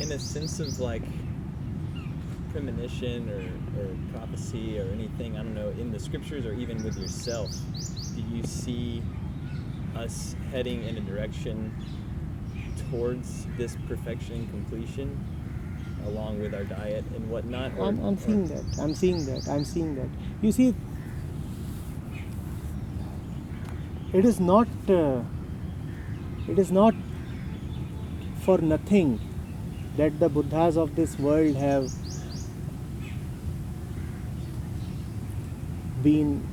in a sense of like premonition or, or prophecy or anything, I don't know, in the scriptures or even with yourself, do you see us heading in a direction towards this perfection and completion along with our diet and whatnot? or- I'm, I'm or- seeing that. I'm seeing that. I'm seeing that. You see, it is not. Uh, it is not for nothing that the Buddhas of this world have been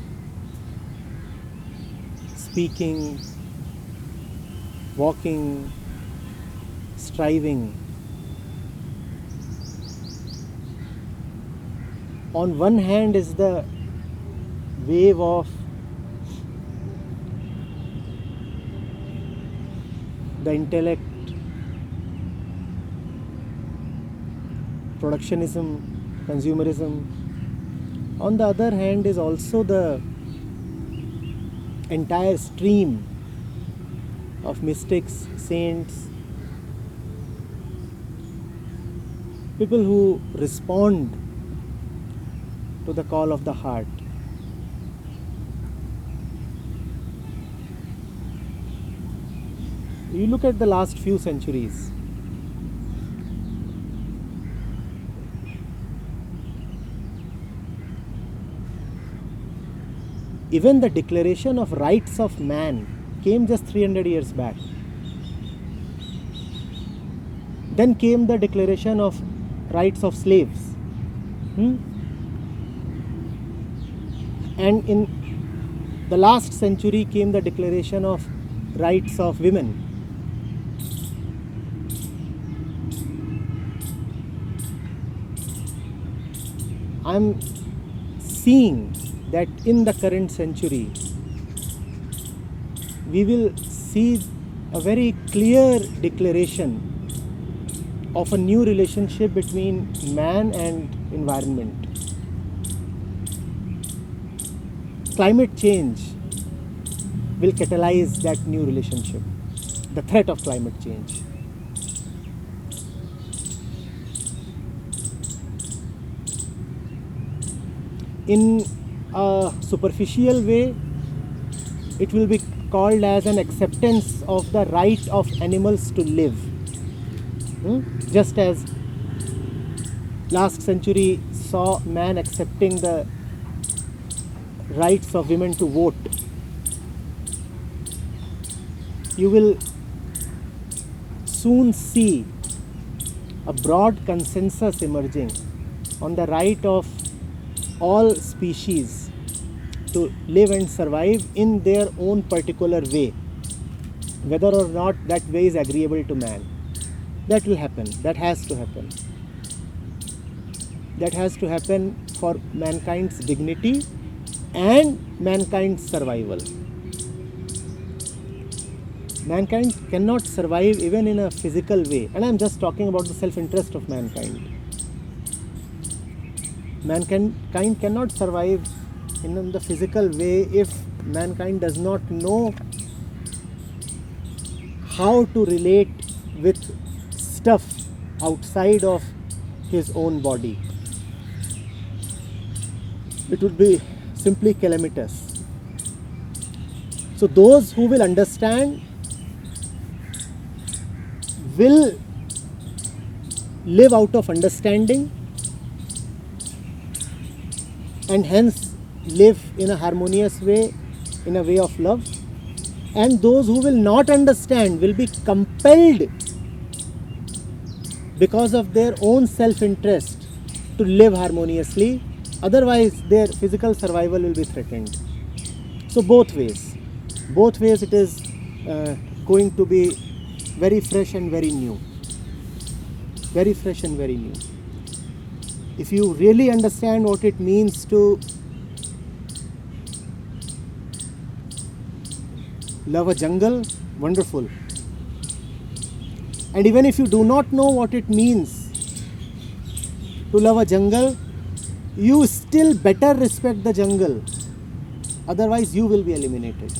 speaking, walking, striving on one hand is the wave of the intellect productionism consumerism on the other hand is also the entire stream of mystics saints people who respond to the call of the heart. You look at the last few centuries. Even the declaration of rights of man came just 300 years back. Then came the declaration of rights of slaves. Hmm? and in the last century came the declaration of rights of women i'm seeing that in the current century we will see a very clear declaration of a new relationship between man and environment climate change will catalyze that new relationship, the threat of climate change. In a superficial way, it will be called as an acceptance of the right of animals to live. Hmm? Just as last century saw man accepting the rights of women to vote. You will soon see a broad consensus emerging on the right of all species to live and survive in their own particular way, whether or not that way is agreeable to man. That will happen, that has to happen. That has to happen for mankind's dignity and mankind's survival. Mankind cannot survive even in a physical way, and I'm just talking about the self interest of mankind. Mankind kind cannot survive in the physical way if mankind does not know how to relate with stuff outside of his own body. It would be simply calamitous. So, those who will understand will live out of understanding and hence live in a harmonious way, in a way of love. And those who will not understand will be compelled because of their own self interest to live harmoniously, otherwise, their physical survival will be threatened. So, both ways, both ways, it is uh, going to be very fresh and very new. Very fresh and very new. If you really understand what it means to love a jungle, wonderful. And even if you do not know what it means to love a jungle, you still better respect the jungle. Otherwise, you will be eliminated.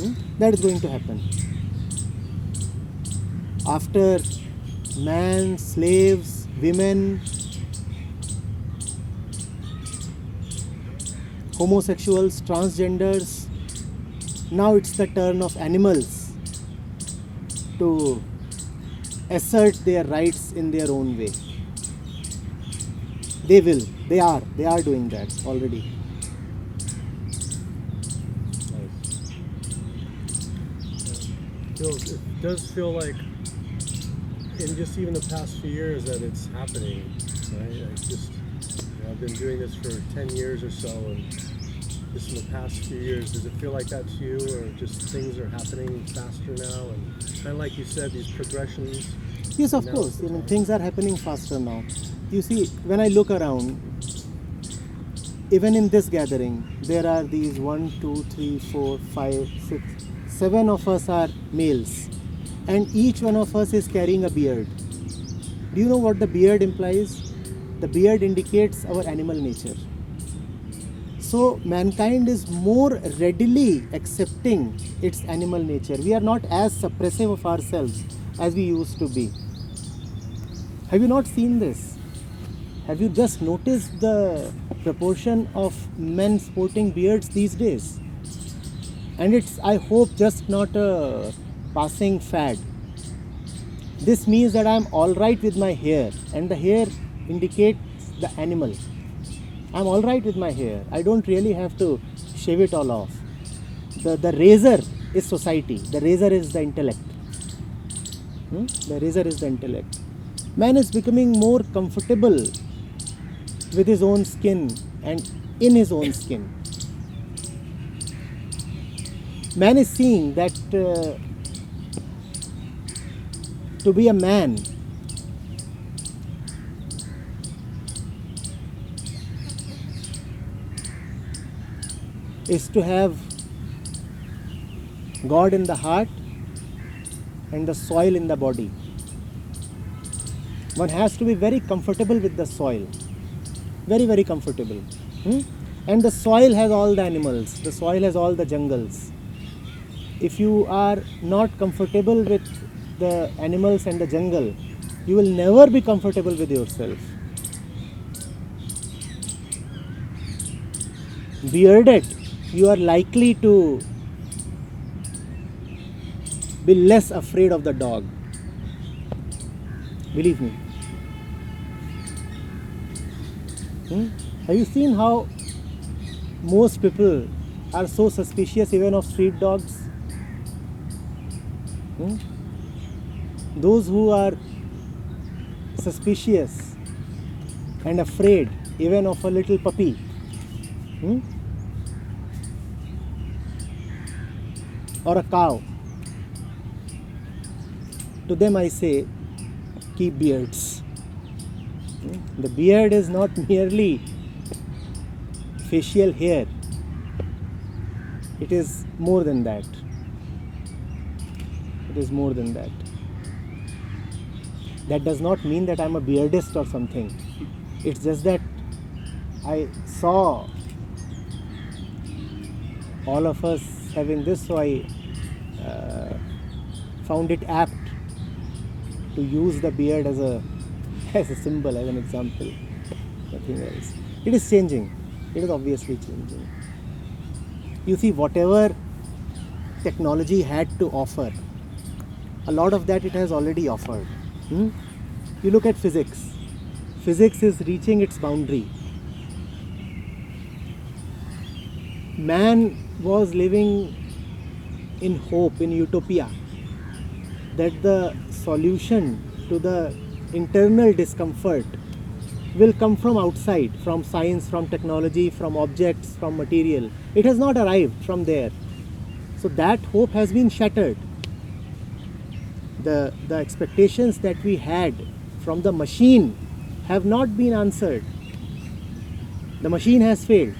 Hmm? That is going to happen. after man, slaves, women, homosexuals, transgenders. Now it's the turn of animals to assert their rights in their own way. They will, they are, they are doing that already. Nice. feels it does feel like in just even the past few years that it's happening right? I just you know, i've been doing this for 10 years or so and just in the past few years does it feel like that to you or just things are happening faster now? And kind of like you said these progressions. Yes, of course. is the I mean, things are happening faster now. You see, when I look around, even in this gathering, there are these one, two, three, four, five, six, seven of us are males, and each one of us is carrying a beard. Do you know what the beard implies? The beard indicates our animal nature. So, mankind is more readily accepting its animal nature. We are not as suppressive of ourselves as we used to be. Have you not seen this? Have you just noticed the proportion of men sporting beards these days? And it's, I hope, just not a passing fad. This means that I'm alright with my hair, and the hair indicates the animal. I'm alright with my hair. I don't really have to shave it all off. The, the razor is society, the razor is the intellect. Hmm? The razor is the intellect. Man is becoming more comfortable with his own skin and in his own skin. Man is seeing that uh, to be a man is to have God in the heart and the soil in the body. One has to be very comfortable with the soil. Very, very comfortable. Hmm? And the soil has all the animals, the soil has all the jungles. If you are not comfortable with the animals and the jungle, you will never be comfortable with yourself. Bearded, you are likely to be less afraid of the dog. Believe me. Hmm? Have you seen how most people are so suspicious even of street dogs? Hmm? Those who are suspicious and afraid even of a little puppy. Hmm? Or a cow. To them I say, keep beards. Hmm? The beard is not merely facial hair, it is more than that. It is more than that. That does not mean that I'm a beardist or something. It's just that I saw all of us having this, so I uh, found it apt to use the beard as a as a symbol, as an example. Nothing else. It is changing. It is obviously changing. You see, whatever technology had to offer, a lot of that it has already offered. Hmm? You look at physics. Physics is reaching its boundary. Man was living in hope, in utopia, that the solution to the internal discomfort will come from outside, from science, from technology, from objects, from material. It has not arrived from there. So that hope has been shattered. The, the expectations that we had from the machine have not been answered. The machine has failed.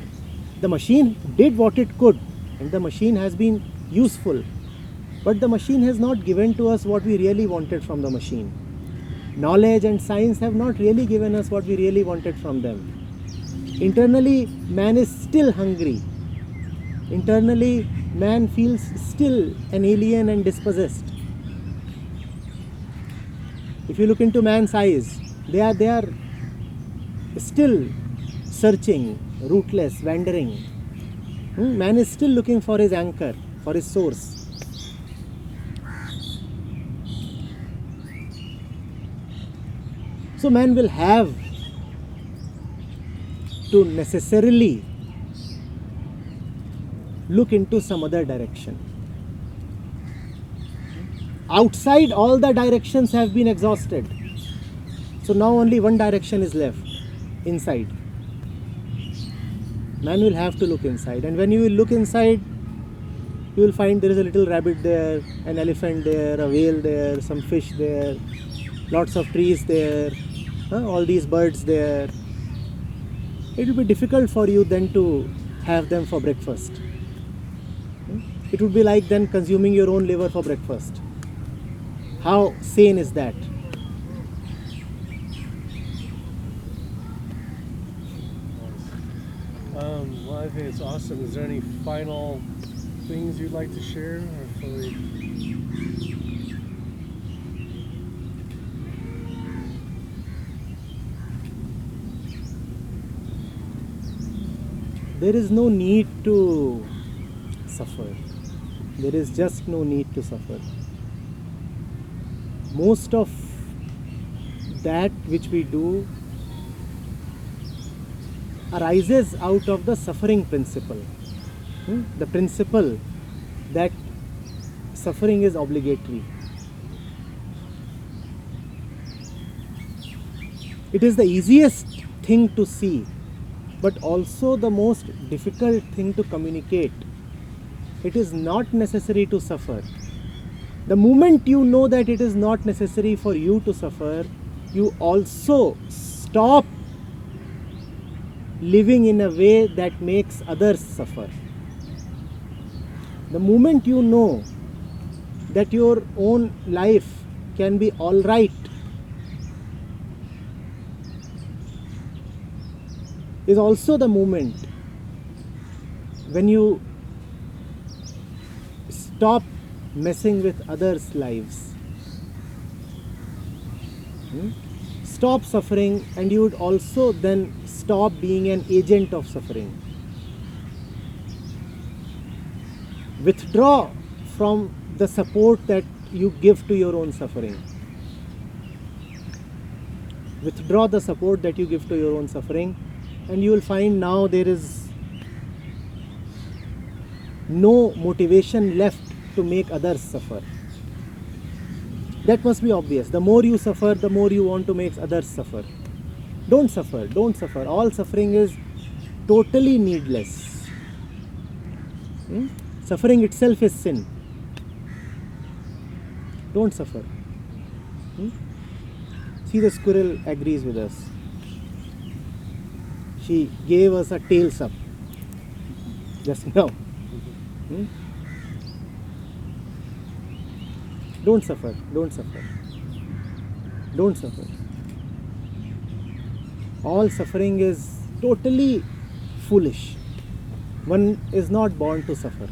The machine did what it could, and the machine has been useful. But the machine has not given to us what we really wanted from the machine. Knowledge and science have not really given us what we really wanted from them. Internally, man is still hungry. Internally, man feels still an alien and dispossessed. If you look into man's eyes, they are they are still searching, rootless, wandering. Hmm? Man is still looking for his anchor, for his source. So man will have to necessarily look into some other direction. Outside, all the directions have been exhausted. So now only one direction is left inside. Man will have to look inside, and when you will look inside, you will find there is a little rabbit there, an elephant there, a whale there, some fish there, lots of trees there, huh, all these birds there. It will be difficult for you then to have them for breakfast. Hmm? It would be like then consuming your own liver for breakfast. How sane is that? Um, well, I think it's awesome. Is there any final things you'd like to share? Or we- There is no need to suffer. There is just no need to suffer. Most of that which we do arises out of the suffering principle. Hmm? The principle that suffering is obligatory. It is the easiest thing to see, but also the most difficult thing to communicate. It is not necessary to suffer. The moment you know that it is not necessary for you to suffer, you also stop living in a way that makes others suffer. The moment you know that your own life can be all right is also the moment when you stop messing with others' lives. Hmm? Stop suffering, and you would also then stop being an agent of suffering. Withdraw from the support that you give to your own suffering. Withdraw the support that you give to your own suffering, and you will find now there is no motivation left to make others suffer. That must be obvious. The more you suffer, the more you want to make others suffer. Don't suffer, don't suffer. All suffering is totally needless. Hmm? Suffering itself is sin. Don't suffer. Hmm? See, the squirrel agrees with us. She gave us a tails up just now. Hmm? Don't suffer, don't suffer. Don't suffer. All suffering is totally foolish. One is not born to suffer.